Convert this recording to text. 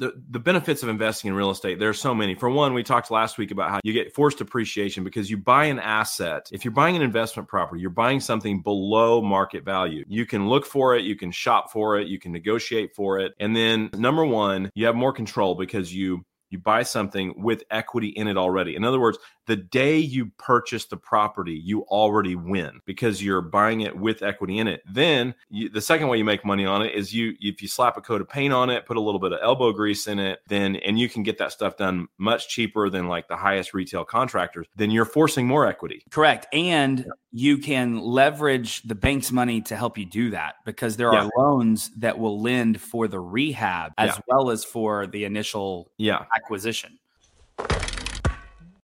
the, the benefits of investing in real estate, there are so many. For one, we talked last week about how you get forced appreciation because you buy an asset. If you're buying an investment property, you're buying something below market value. You can look for it, you can shop for it, you can negotiate for it. And then number one, you have more control because you you buy something with equity in it already. In other words, the day you purchase the property, you already win because you're buying it with equity in it. Then you, the second way you make money on it is you if you slap a coat of paint on it, put a little bit of elbow grease in it, then and you can get that stuff done much cheaper than like the highest retail contractors. Then you're forcing more equity. Correct, and yeah. you can leverage the bank's money to help you do that because there are yeah. loans that will lend for the rehab as yeah. well as for the initial yeah. Acquisition.